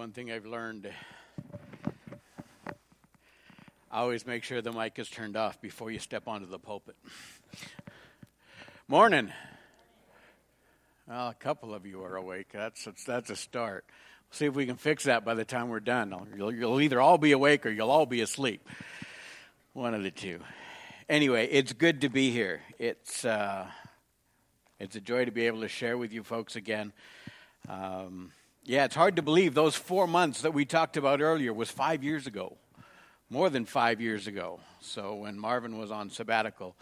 One thing I've learned I always make sure the mic is turned off before you step onto the pulpit. Morning. Well, a couple of you are awake. That's, that's a start. We'll see if we can fix that by the time we're done. You'll, you'll either all be awake or you'll all be asleep. One of the two. Anyway, it's good to be here. It's, uh, it's a joy to be able to share with you folks again. Um, yeah, it's hard to believe those four months that we talked about earlier was five years ago, more than five years ago. So when Marvin was on sabbatical.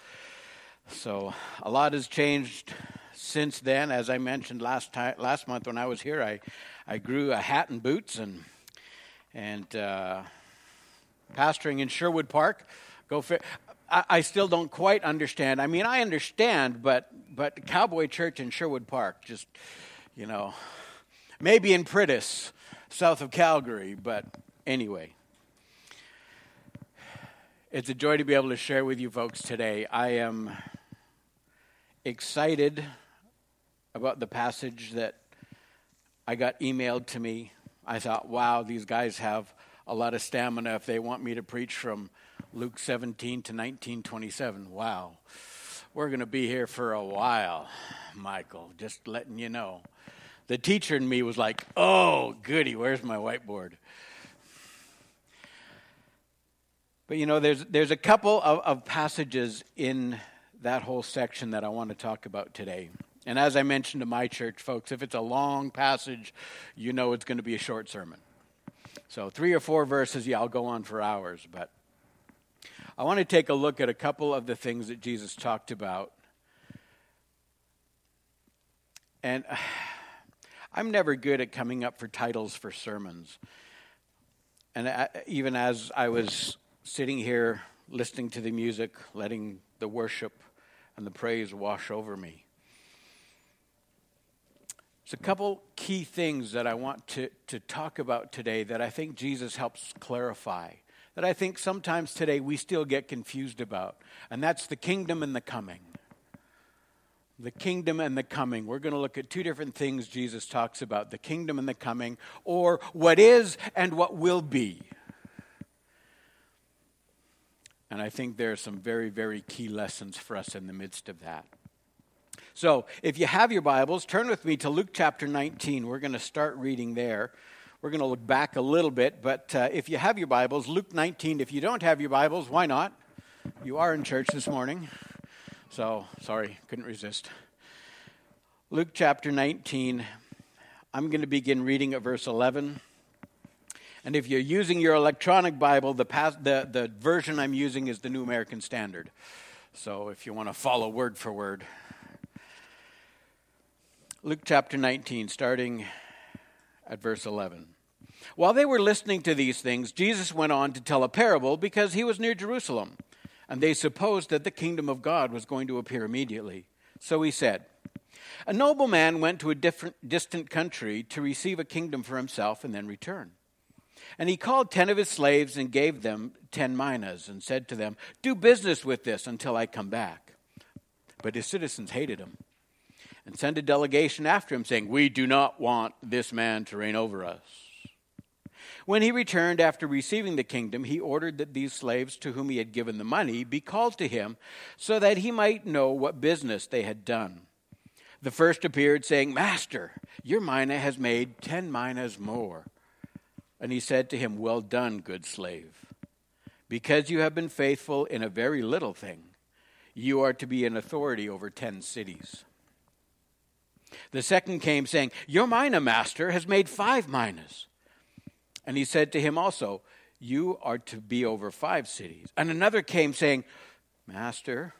So a lot has changed since then. As I mentioned last time, last month when I was here, I, I grew a hat and boots and and uh, pastoring in Sherwood Park. Go fit. I, I still don't quite understand. I mean, I understand, but but Cowboy Church in Sherwood Park, just you know, maybe in Priddis, south of Calgary, but anyway. It's a joy to be able to share with you folks today. I am excited about the passage that I got emailed to me. I thought, wow, these guys have a lot of stamina if they want me to preach from Luke 17 to 1927. Wow. We're going to be here for a while, Michael, just letting you know the teacher in me was like, oh, goody, where's my whiteboard? But you know, there's, there's a couple of, of passages in that whole section that I want to talk about today. And as I mentioned to my church folks, if it's a long passage, you know it's going to be a short sermon. So, three or four verses, yeah, I'll go on for hours. But I want to take a look at a couple of the things that Jesus talked about. And. Uh, I'm never good at coming up for titles for sermons. And even as I was sitting here listening to the music, letting the worship and the praise wash over me, there's a couple key things that I want to, to talk about today that I think Jesus helps clarify, that I think sometimes today we still get confused about, and that's the kingdom and the coming the kingdom and the coming. We're going to look at two different things Jesus talks about the kingdom and the coming, or what is and what will be. And I think there are some very, very key lessons for us in the midst of that. So, if you have your Bibles, turn with me to Luke chapter 19. We're going to start reading there. We're going to look back a little bit, but uh, if you have your Bibles, Luke 19. If you don't have your Bibles, why not? You are in church this morning. So, sorry, couldn't resist. Luke chapter 19. I'm going to begin reading at verse 11. And if you're using your electronic Bible, the, past, the, the version I'm using is the New American Standard. So if you want to follow word for word. Luke chapter 19, starting at verse 11. While they were listening to these things, Jesus went on to tell a parable because he was near Jerusalem and they supposed that the kingdom of God was going to appear immediately. So he said, A nobleman went to a different, distant country to receive a kingdom for himself and then return. And he called ten of his slaves and gave them ten minas and said to them, Do business with this until I come back. But his citizens hated him and sent a delegation after him, saying, We do not want this man to reign over us. When he returned after receiving the kingdom, he ordered that these slaves to whom he had given the money be called to him so that he might know what business they had done. The first appeared, saying, Master, your mina has made ten minas more. And he said to him, Well done, good slave. Because you have been faithful in a very little thing, you are to be in authority over ten cities. The second came, saying, Your mina, master, has made five minas. And he said to him also, You are to be over five cities. And another came saying, Master,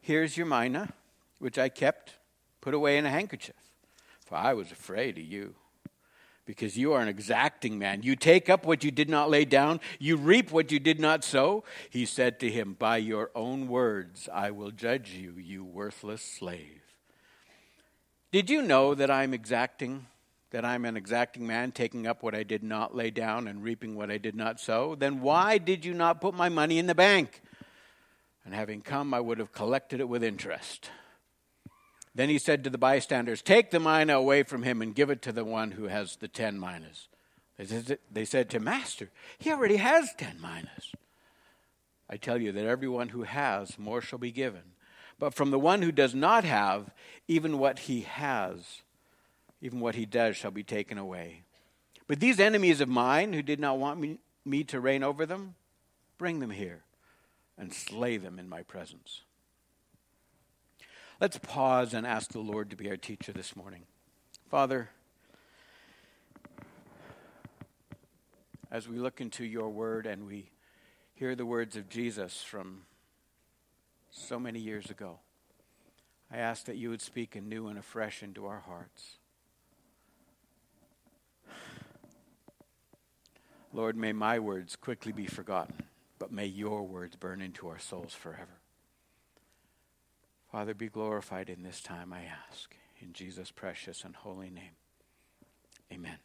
here's your mina, which I kept put away in a handkerchief. For I was afraid of you, because you are an exacting man. You take up what you did not lay down, you reap what you did not sow. He said to him, By your own words I will judge you, you worthless slave. Did you know that I'm exacting? That I'm an exacting man, taking up what I did not lay down and reaping what I did not sow, then why did you not put my money in the bank? And having come, I would have collected it with interest. Then he said to the bystanders, Take the mina away from him and give it to the one who has the ten minas. They said to Master, He already has ten minas. I tell you that everyone who has, more shall be given. But from the one who does not have, even what he has, even what he does, shall be taken away. But these enemies of mine, who did not want me, me to reign over them, bring them here and slay them in my presence. Let's pause and ask the Lord to be our teacher this morning. Father, as we look into your word and we hear the words of Jesus from so many years ago, I ask that you would speak anew and afresh into our hearts. Lord, may my words quickly be forgotten, but may your words burn into our souls forever. Father, be glorified in this time, I ask. In Jesus' precious and holy name. Amen.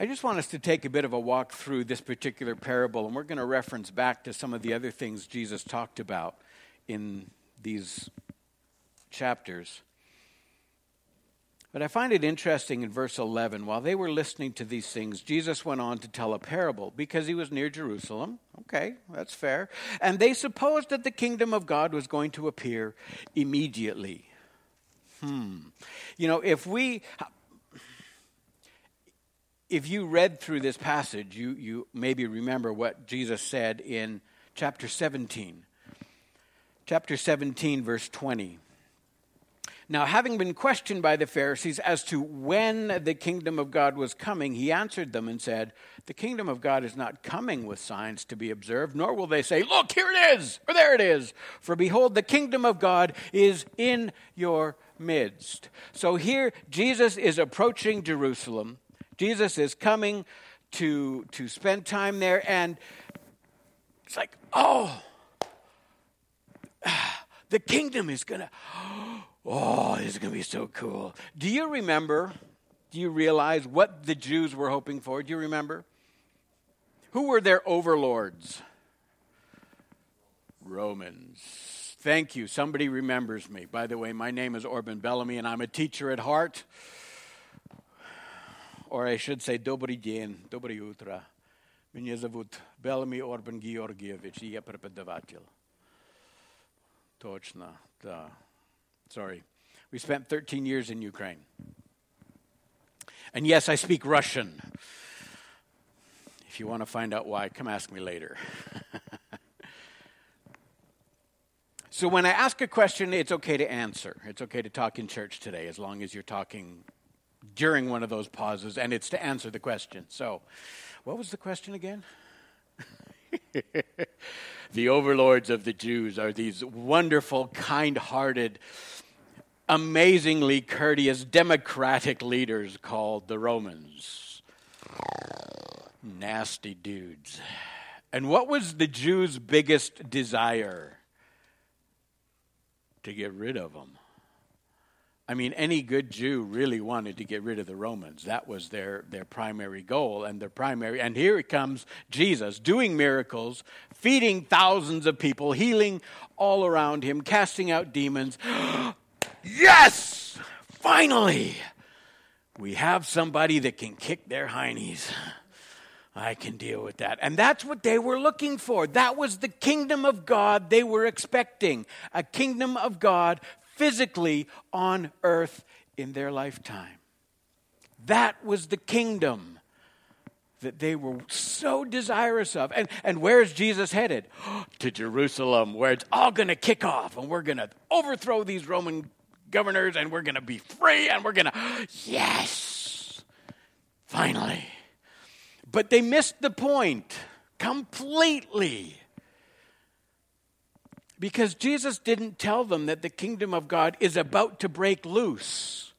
I just want us to take a bit of a walk through this particular parable, and we're going to reference back to some of the other things Jesus talked about in these chapters. But I find it interesting in verse 11. While they were listening to these things, Jesus went on to tell a parable because he was near Jerusalem. Okay, that's fair. And they supposed that the kingdom of God was going to appear immediately. Hmm. You know, if we. If you read through this passage, you, you maybe remember what Jesus said in chapter 17. Chapter 17, verse 20. Now, having been questioned by the Pharisees as to when the kingdom of God was coming, he answered them and said, The kingdom of God is not coming with signs to be observed, nor will they say, Look, here it is, or there it is. For behold, the kingdom of God is in your midst. So here, Jesus is approaching Jerusalem. Jesus is coming to, to spend time there, and it's like, oh, the kingdom is going to Oh, this is going to be so cool. Do you remember? Do you realize what the Jews were hoping for? Do you remember? Who were their overlords? Romans. Thank you. Somebody remembers me. By the way, my name is Orban Bellamy, and I'm a teacher at heart. Or I should say, Dobry dzień, dobry утро. Меня зовут Bellamy Orban Georgievich, я преподаватель. Точно, да. Sorry. We spent 13 years in Ukraine. And yes, I speak Russian. If you want to find out why, come ask me later. so, when I ask a question, it's okay to answer. It's okay to talk in church today as long as you're talking during one of those pauses and it's to answer the question. So, what was the question again? the overlords of the Jews are these wonderful, kind hearted, amazingly courteous democratic leaders called the Romans. Nasty dudes. And what was the Jews' biggest desire? To get rid of them. I mean, any good Jew really wanted to get rid of the Romans. That was their, their primary goal and their primary. And here it comes Jesus doing miracles, feeding thousands of people, healing all around him, casting out demons. Oh, Yes! Finally! We have somebody that can kick their heinies. I can deal with that. And that's what they were looking for. That was the kingdom of God they were expecting. A kingdom of God physically on earth in their lifetime. That was the kingdom that they were so desirous of. And, and where's Jesus headed? to Jerusalem, where it's all going to kick off, and we're going to overthrow these Roman governors and we're going to be free and we're going to, yes, finally. But they missed the point completely. Because Jesus didn't tell them that the kingdom of God is about to break loose.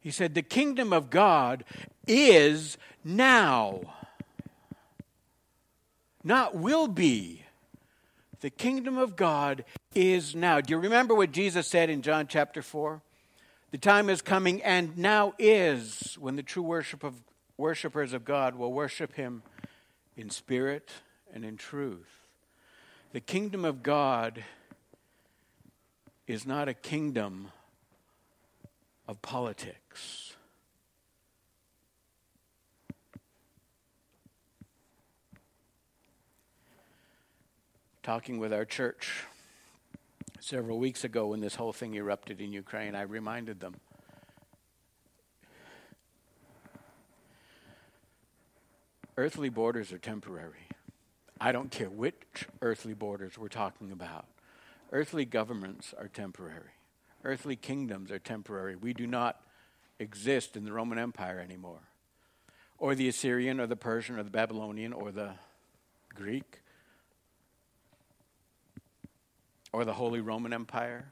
He said, The kingdom of God is now, not will be. The kingdom of God is now. Do you remember what Jesus said in John chapter 4? The time is coming and now is when the true worship of worshipers of God will worship him in spirit and in truth. The kingdom of God is not a kingdom of politics. Talking with our church several weeks ago when this whole thing erupted in Ukraine, I reminded them. Earthly borders are temporary. I don't care which earthly borders we're talking about. Earthly governments are temporary. Earthly kingdoms are temporary. We do not exist in the Roman Empire anymore, or the Assyrian, or the Persian, or the Babylonian, or the Greek, or the Holy Roman Empire.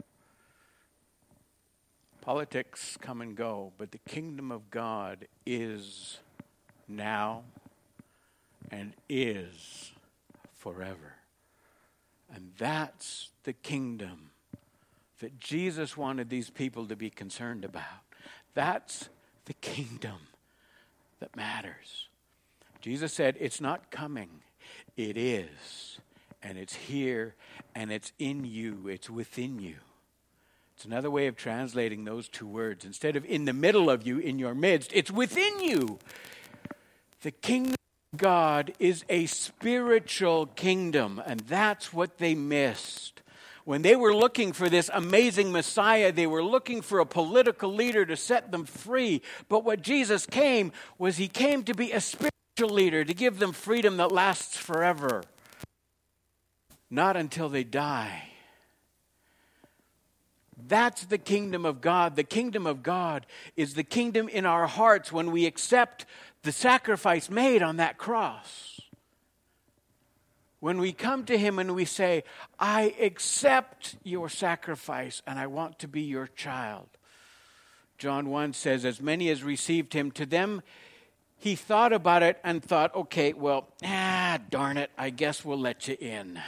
Politics come and go, but the kingdom of God is now and is forever. And that's the kingdom that Jesus wanted these people to be concerned about. That's the kingdom that matters. Jesus said, It's not coming, it is. And it's here, and it's in you, it's within you. It's another way of translating those two words. Instead of in the middle of you, in your midst, it's within you. The kingdom of God is a spiritual kingdom, and that's what they missed. When they were looking for this amazing Messiah, they were looking for a political leader to set them free. But what Jesus came was he came to be a spiritual leader, to give them freedom that lasts forever, not until they die. That's the kingdom of God. The kingdom of God is the kingdom in our hearts when we accept the sacrifice made on that cross. When we come to Him and we say, I accept your sacrifice and I want to be your child. John 1 says, As many as received Him, to them he thought about it and thought, okay, well, ah, darn it, I guess we'll let you in.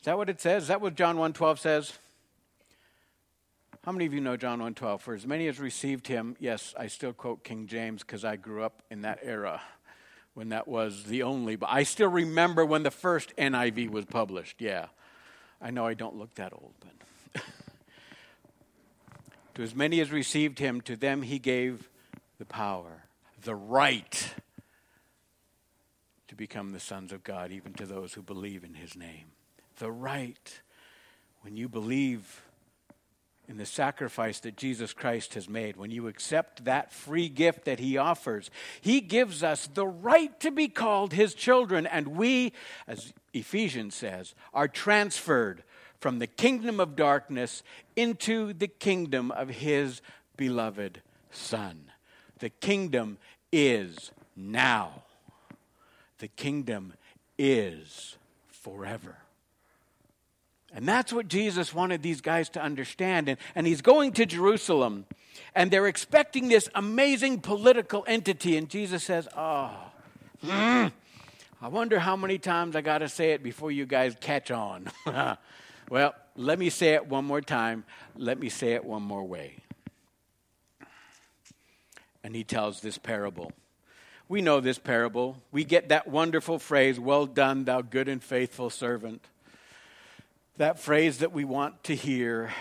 Is that what it says? Is that what John 1.12 says? How many of you know John 1:12? For as many as received him, yes, I still quote King James because I grew up in that era when that was the only, but I still remember when the first NIV was published. Yeah. I know I don't look that old, but to as many as received him, to them he gave the power, the right to become the sons of God, even to those who believe in his name. The right. When you believe in the sacrifice that Jesus Christ has made, when you accept that free gift that He offers, He gives us the right to be called His children. And we, as Ephesians says, are transferred from the kingdom of darkness into the kingdom of His beloved Son. The kingdom is now, the kingdom is forever. And that's what Jesus wanted these guys to understand. And, and he's going to Jerusalem, and they're expecting this amazing political entity. And Jesus says, Oh, mm, I wonder how many times I got to say it before you guys catch on. well, let me say it one more time. Let me say it one more way. And he tells this parable. We know this parable. We get that wonderful phrase, Well done, thou good and faithful servant that phrase that we want to hear.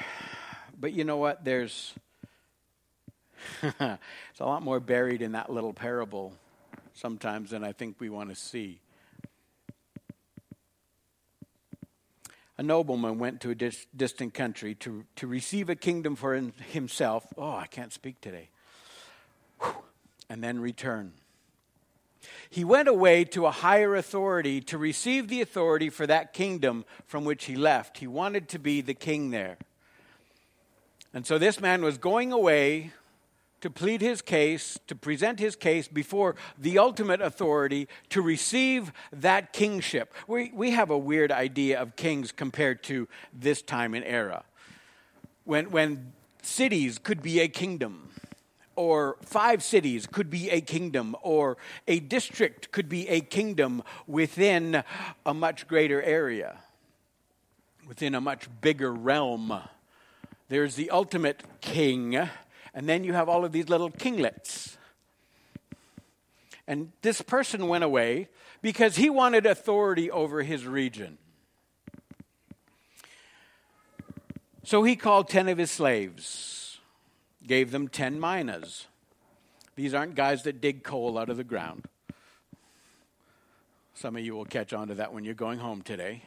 But you know what? There's it's a lot more buried in that little parable sometimes than I think we want to see. A nobleman went to a dis- distant country to, to receive a kingdom for himself. Oh, I can't speak today. Whew. And then return. He went away to a higher authority to receive the authority for that kingdom from which he left. He wanted to be the king there. And so this man was going away to plead his case, to present his case before the ultimate authority to receive that kingship. We, we have a weird idea of kings compared to this time and era. When, when cities could be a kingdom, or five cities could be a kingdom, or a district could be a kingdom within a much greater area, within a much bigger realm. There's the ultimate king, and then you have all of these little kinglets. And this person went away because he wanted authority over his region. So he called 10 of his slaves gave them 10 minas. These aren't guys that dig coal out of the ground. Some of you will catch on to that when you're going home today.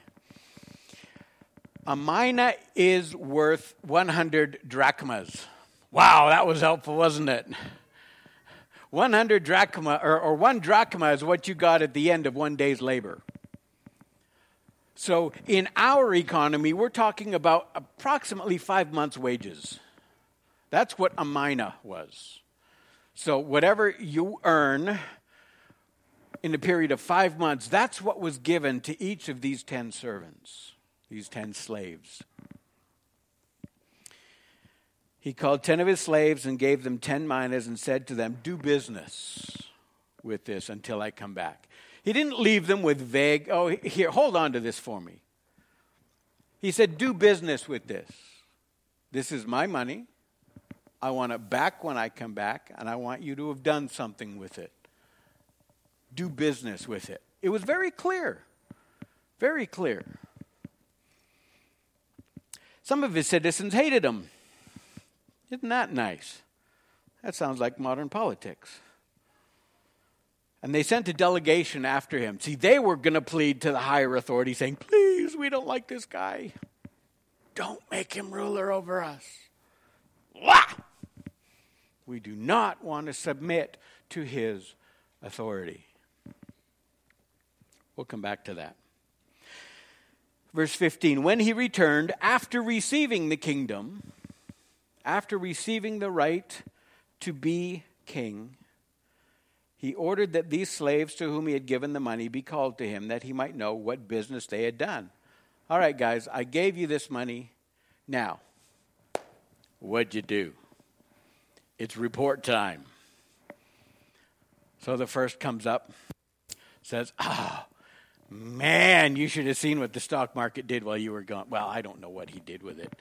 A mina is worth 100 drachmas. Wow, that was helpful, wasn't it? 100 drachma, or, or one drachma is what you got at the end of one day's labor. So in our economy, we're talking about approximately five months' wages. That's what a mina was. So whatever you earn in a period of five months, that's what was given to each of these 10 servants, these 10 slaves. He called 10 of his slaves and gave them 10 minas and said to them, Do business with this until I come back. He didn't leave them with vague, oh, here, hold on to this for me. He said, Do business with this. This is my money. I want it back when I come back, and I want you to have done something with it. Do business with it. It was very clear. Very clear. Some of his citizens hated him. Isn't that nice? That sounds like modern politics. And they sent a delegation after him. See, they were going to plead to the higher authority, saying, Please, we don't like this guy. Don't make him ruler over us. Wah! We do not want to submit to his authority. We'll come back to that. Verse 15 When he returned, after receiving the kingdom, after receiving the right to be king, he ordered that these slaves to whom he had given the money be called to him, that he might know what business they had done. All right, guys, I gave you this money. Now, what'd you do? It's report time. So the first comes up, says, Oh, man, you should have seen what the stock market did while you were gone. Well, I don't know what he did with it.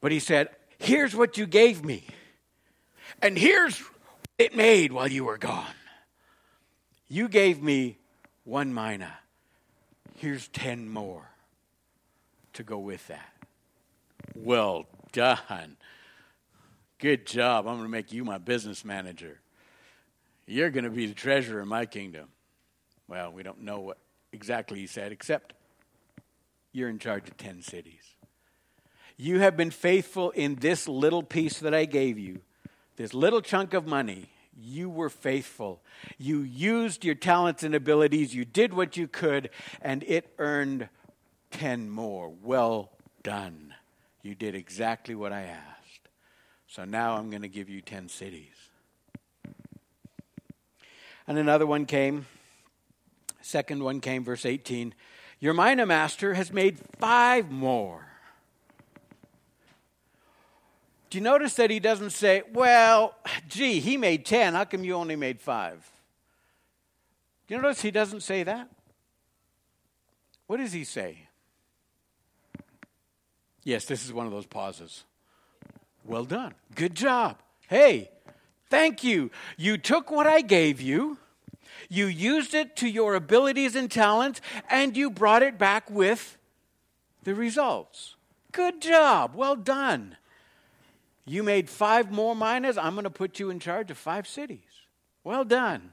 But he said, Here's what you gave me. And here's what it made while you were gone. You gave me one mina. Here's 10 more to go with that. Well done. Good job. I'm going to make you my business manager. You're going to be the treasurer in my kingdom. Well, we don't know what exactly he said, except you're in charge of 10 cities. You have been faithful in this little piece that I gave you, this little chunk of money. You were faithful. You used your talents and abilities. You did what you could, and it earned 10 more. Well done. You did exactly what I asked. So now I'm going to give you 10 cities. And another one came. Second one came, verse 18. Your mina master has made five more. Do you notice that he doesn't say, well, gee, he made 10. How come you only made five? Do you notice he doesn't say that? What does he say? Yes, this is one of those pauses. Well done. Good job. Hey, thank you. You took what I gave you, you used it to your abilities and talents, and you brought it back with the results. Good job. Well done. You made five more minas. I'm going to put you in charge of five cities. Well done.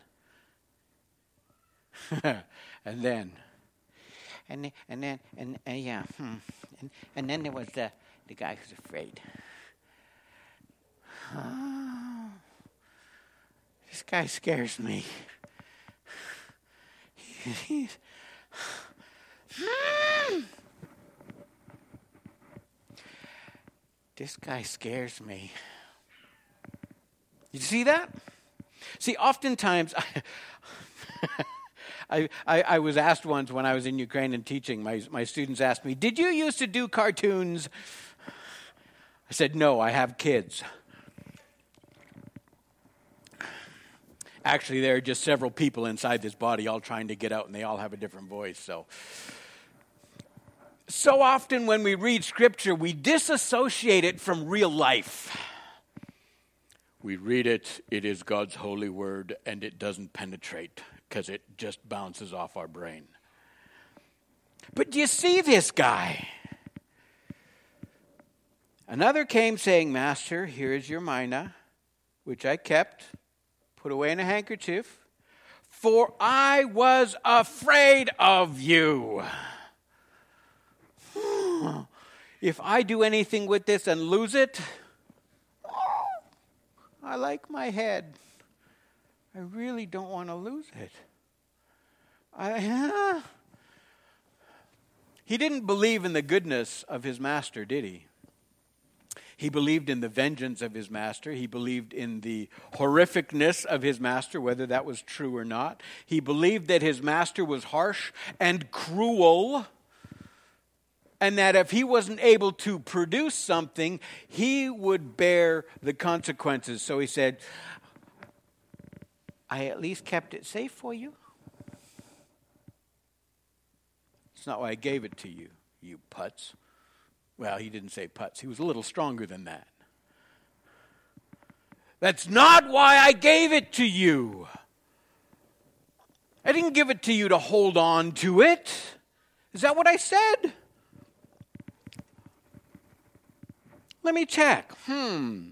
and then, and and then and uh, yeah, hmm. and, and then there was the the guy who's afraid. Oh, this guy scares me. This guy scares me. You see that? See, oftentimes, I, I, I, was asked once when I was in Ukraine and teaching, my, my students asked me, Did you used to do cartoons? I said, No, I have kids. Actually, there are just several people inside this body all trying to get out, and they all have a different voice. So, so often when we read scripture, we disassociate it from real life. We read it, it is God's holy word, and it doesn't penetrate because it just bounces off our brain. But do you see this guy? Another came saying, Master, here is your mina, which I kept, put away in a handkerchief, for I was afraid of you. if I do anything with this and lose it, I like my head. I really don't want to lose it. I, he didn't believe in the goodness of his master, did he? He believed in the vengeance of his master. He believed in the horrificness of his master, whether that was true or not. He believed that his master was harsh and cruel, and that if he wasn't able to produce something, he would bear the consequences. So he said, I at least kept it safe for you. It's not why I gave it to you, you putz. Well, he didn't say putz, he was a little stronger than that. That's not why I gave it to you. I didn't give it to you to hold on to it. Is that what I said? Let me check. Hmm.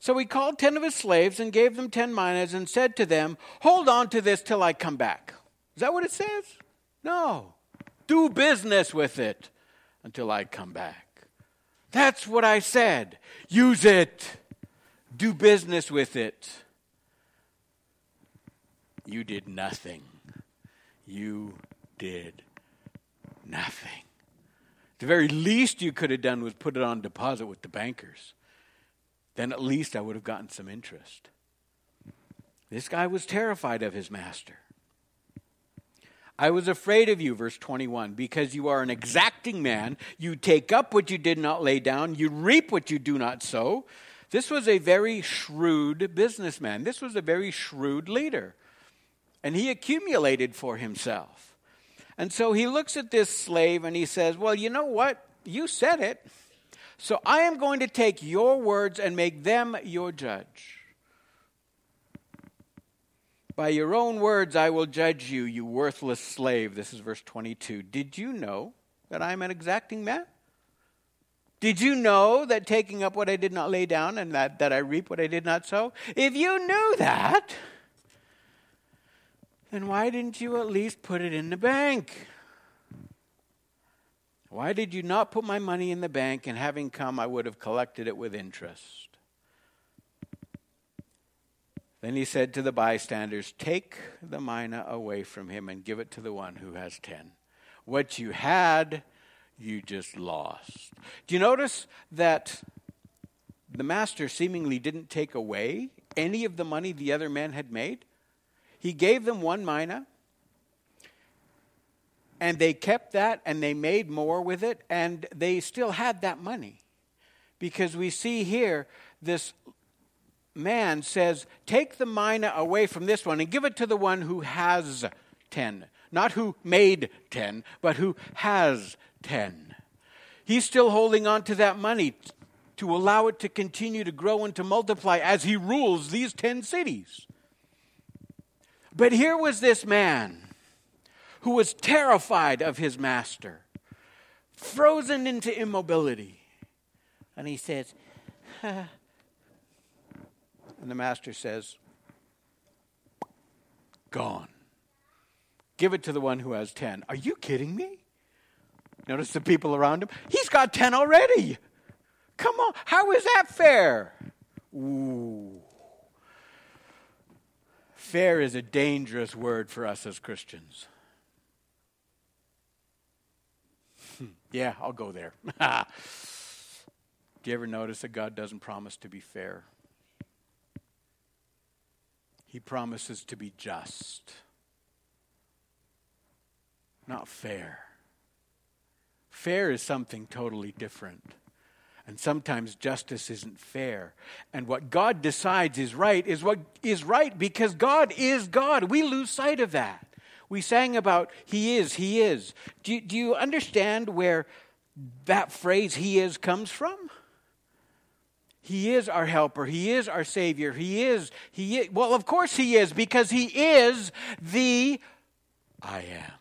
So he called ten of his slaves and gave them ten minas and said to them, Hold on to this till I come back. Is that what it says? No. Do business with it until I come back. That's what I said. Use it. Do business with it. You did nothing. You did nothing. The very least you could have done was put it on deposit with the bankers. Then at least I would have gotten some interest. This guy was terrified of his master. I was afraid of you, verse 21, because you are an exacting man. You take up what you did not lay down, you reap what you do not sow. This was a very shrewd businessman. This was a very shrewd leader. And he accumulated for himself. And so he looks at this slave and he says, Well, you know what? You said it. So I am going to take your words and make them your judge. By your own words I will judge you, you worthless slave. This is verse 22. Did you know that I am an exacting man? Did you know that taking up what I did not lay down and that, that I reap what I did not sow? If you knew that, then why didn't you at least put it in the bank? Why did you not put my money in the bank and having come I would have collected it with interest? Then he said to the bystanders, Take the mina away from him and give it to the one who has ten. What you had, you just lost. Do you notice that the master seemingly didn't take away any of the money the other men had made? He gave them one mina, and they kept that and they made more with it, and they still had that money. Because we see here this man says, Take the mina away from this one and give it to the one who has ten. Not who made ten, but who has ten. He's still holding on to that money to allow it to continue to grow and to multiply as he rules these ten cities. But here was this man who was terrified of his master, frozen into immobility. And he says, and the master says, Gone. Give it to the one who has 10. Are you kidding me? Notice the people around him. He's got 10 already. Come on. How is that fair? Ooh. Fair is a dangerous word for us as Christians. Hmm. yeah, I'll go there. Do you ever notice that God doesn't promise to be fair? He promises to be just, not fair. Fair is something totally different. And sometimes justice isn't fair. And what God decides is right is what is right because God is God. We lose sight of that. We sang about He is, He is. Do you, do you understand where that phrase He is comes from? He is our helper. He is our Savior. He is, He is, well, of course He is, because He is the I am.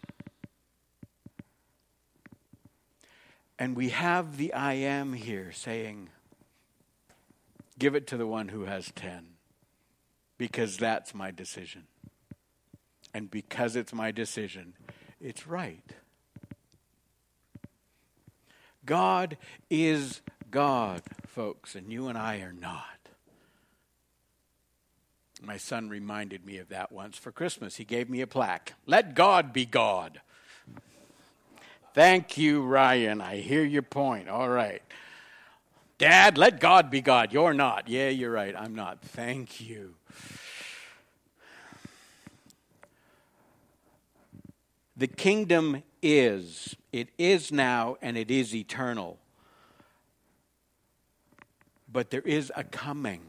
And we have the I am here saying, Give it to the one who has 10, because that's my decision. And because it's my decision, it's right. God is God, folks, and you and I are not. My son reminded me of that once for Christmas. He gave me a plaque. Let God be God. Thank you, Ryan. I hear your point. All right. Dad, let God be God. You're not. Yeah, you're right. I'm not. Thank you. The kingdom is. It is now and it is eternal. But there is a coming.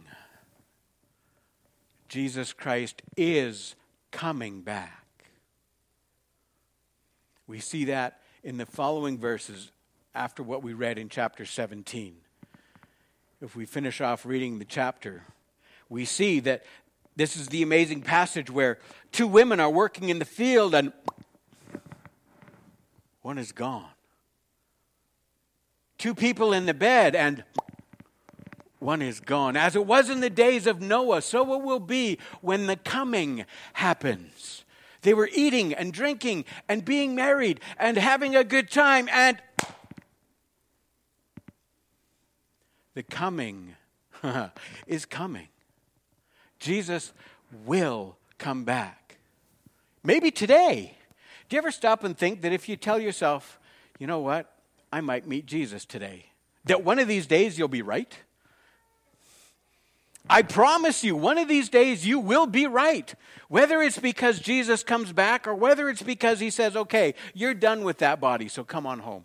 Jesus Christ is coming back. We see that in the following verses after what we read in chapter 17 if we finish off reading the chapter, we see that this is the amazing passage where two women are working in the field and one is gone. Two people in the bed and one is gone. As it was in the days of Noah, so it will be when the coming happens. They were eating and drinking and being married and having a good time, and The coming is coming. Jesus will come back. Maybe today. Do you ever stop and think that if you tell yourself, you know what, I might meet Jesus today, that one of these days you'll be right? I promise you, one of these days you will be right. Whether it's because Jesus comes back or whether it's because he says, okay, you're done with that body, so come on home.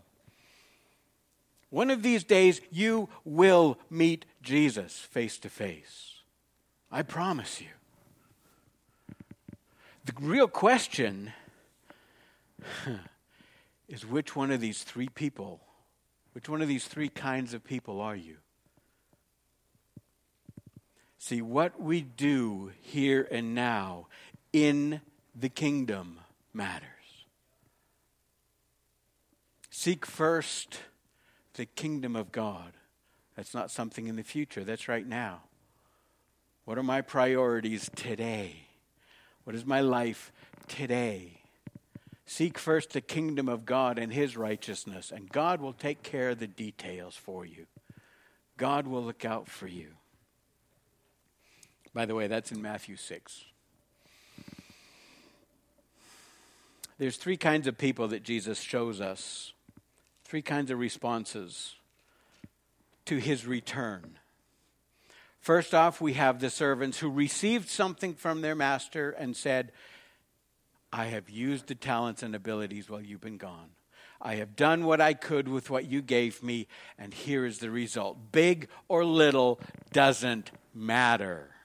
One of these days, you will meet Jesus face to face. I promise you. The real question is which one of these three people, which one of these three kinds of people are you? See, what we do here and now in the kingdom matters. Seek first the kingdom of God. That's not something in the future, that's right now. What are my priorities today? What is my life today? Seek first the kingdom of God and his righteousness, and God will take care of the details for you. God will look out for you. By the way, that's in Matthew 6. There's three kinds of people that Jesus shows us three kinds of responses to his return. First off, we have the servants who received something from their master and said, I have used the talents and abilities while you've been gone. I have done what I could with what you gave me, and here is the result. Big or little doesn't matter.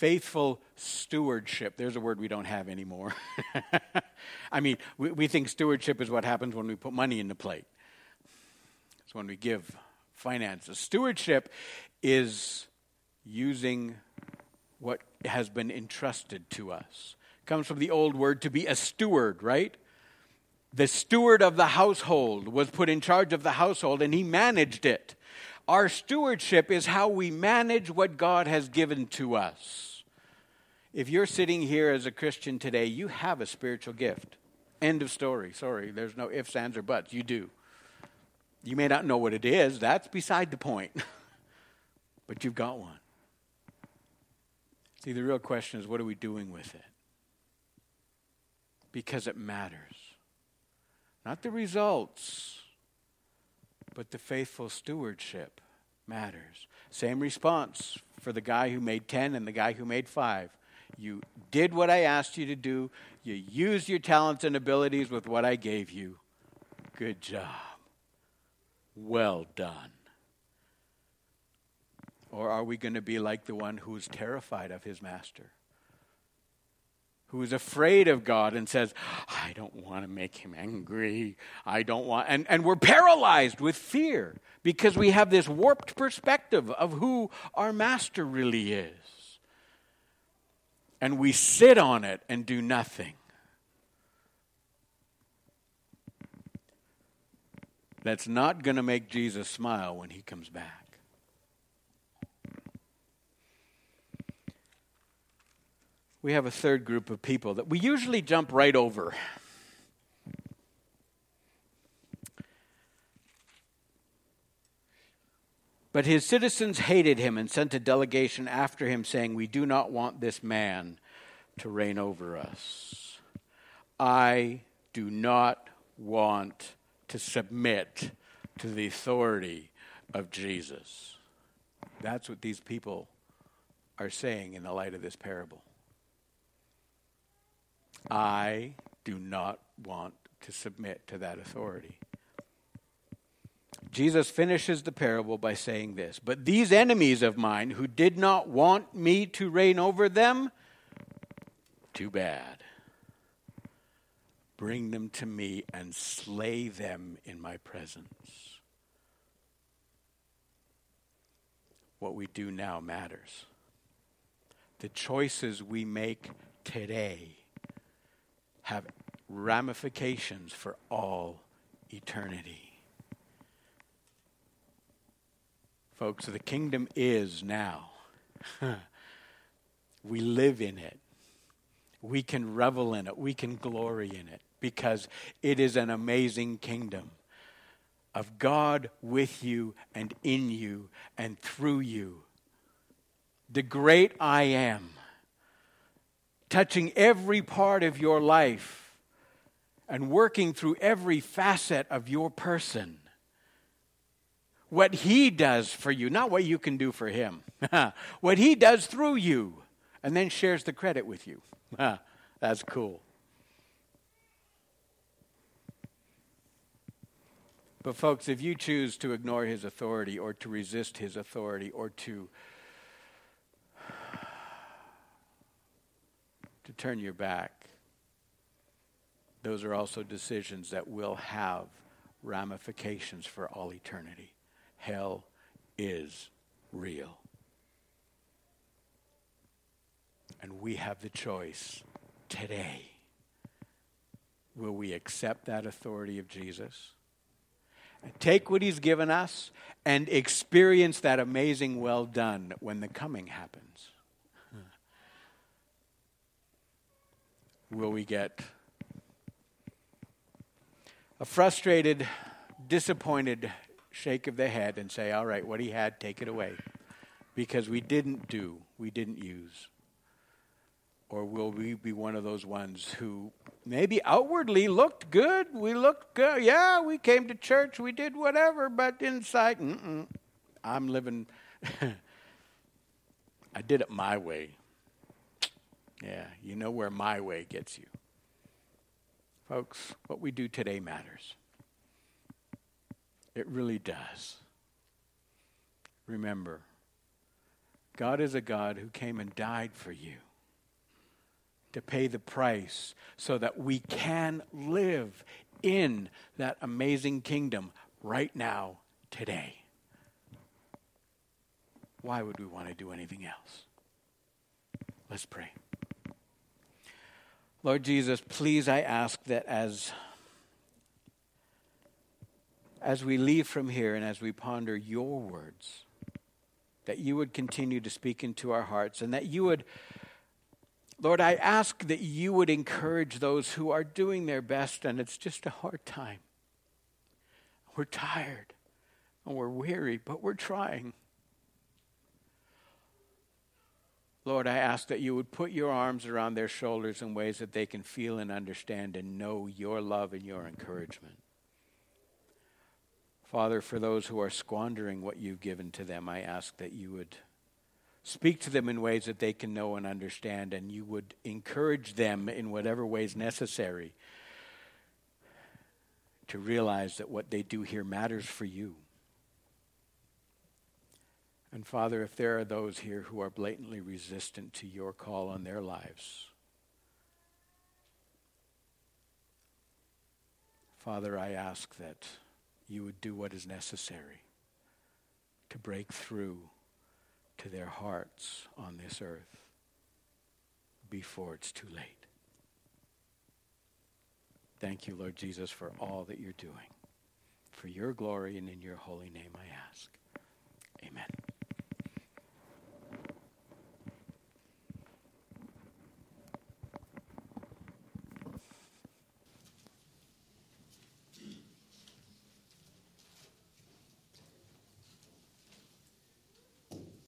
Faithful stewardship. There's a word we don't have anymore. I mean, we, we think stewardship is what happens when we put money in the plate. It's when we give finances. Stewardship is using what has been entrusted to us. It comes from the old word to be a steward, right? The steward of the household was put in charge of the household and he managed it. Our stewardship is how we manage what God has given to us. If you're sitting here as a Christian today, you have a spiritual gift. End of story. Sorry, there's no ifs, ands, or buts. You do. You may not know what it is, that's beside the point. but you've got one. See, the real question is what are we doing with it? Because it matters. Not the results, but the faithful stewardship matters. Same response for the guy who made 10 and the guy who made 5. You did what I asked you to do. You used your talents and abilities with what I gave you. Good job. Well done. Or are we going to be like the one who is terrified of his master? Who is afraid of God and says, I don't want to make him angry. I don't want. And, and we're paralyzed with fear because we have this warped perspective of who our master really is and we sit on it and do nothing. that's not going to make Jesus smile when he comes back. We have a third group of people that we usually jump right over. But his citizens hated him and sent a delegation after him, saying, We do not want this man to reign over us. I do not want to submit to the authority of Jesus. That's what these people are saying in the light of this parable. I do not want to submit to that authority. Jesus finishes the parable by saying this But these enemies of mine who did not want me to reign over them, too bad. Bring them to me and slay them in my presence. What we do now matters. The choices we make today have ramifications for all eternity. Folks, the kingdom is now. we live in it. We can revel in it. We can glory in it because it is an amazing kingdom of God with you and in you and through you. The great I am, touching every part of your life and working through every facet of your person what He does for you, not what you can do for Him. what He does through you, and then shares the credit with you. That's cool. But, folks, if you choose to ignore His authority or to resist His authority or to to turn your back, those are also decisions that will have ramifications for all eternity hell is real. And we have the choice today. Will we accept that authority of Jesus? Take what he's given us and experience that amazing well done when the coming happens? Will we get a frustrated, disappointed shake of the head and say, all right, what he had, take it away. Because we didn't do, we didn't use. Or will we be one of those ones who maybe outwardly looked good? We looked good. Yeah, we came to church, we did whatever, but inside, mm-mm, I'm living, I did it my way. Yeah, you know where my way gets you. Folks, what we do today matters. It really does. Remember, God is a God who came and died for you to pay the price so that we can live in that amazing kingdom right now, today. Why would we want to do anything else? Let's pray. Lord Jesus, please I ask that as as we leave from here and as we ponder your words, that you would continue to speak into our hearts and that you would, Lord, I ask that you would encourage those who are doing their best and it's just a hard time. We're tired and we're weary, but we're trying. Lord, I ask that you would put your arms around their shoulders in ways that they can feel and understand and know your love and your encouragement. Father, for those who are squandering what you've given to them, I ask that you would speak to them in ways that they can know and understand, and you would encourage them in whatever ways necessary to realize that what they do here matters for you. And Father, if there are those here who are blatantly resistant to your call on their lives, Father, I ask that you would do what is necessary to break through to their hearts on this earth before it's too late. Thank you, Lord Jesus, for all that you're doing. for your glory and in your holy name I ask. Amen.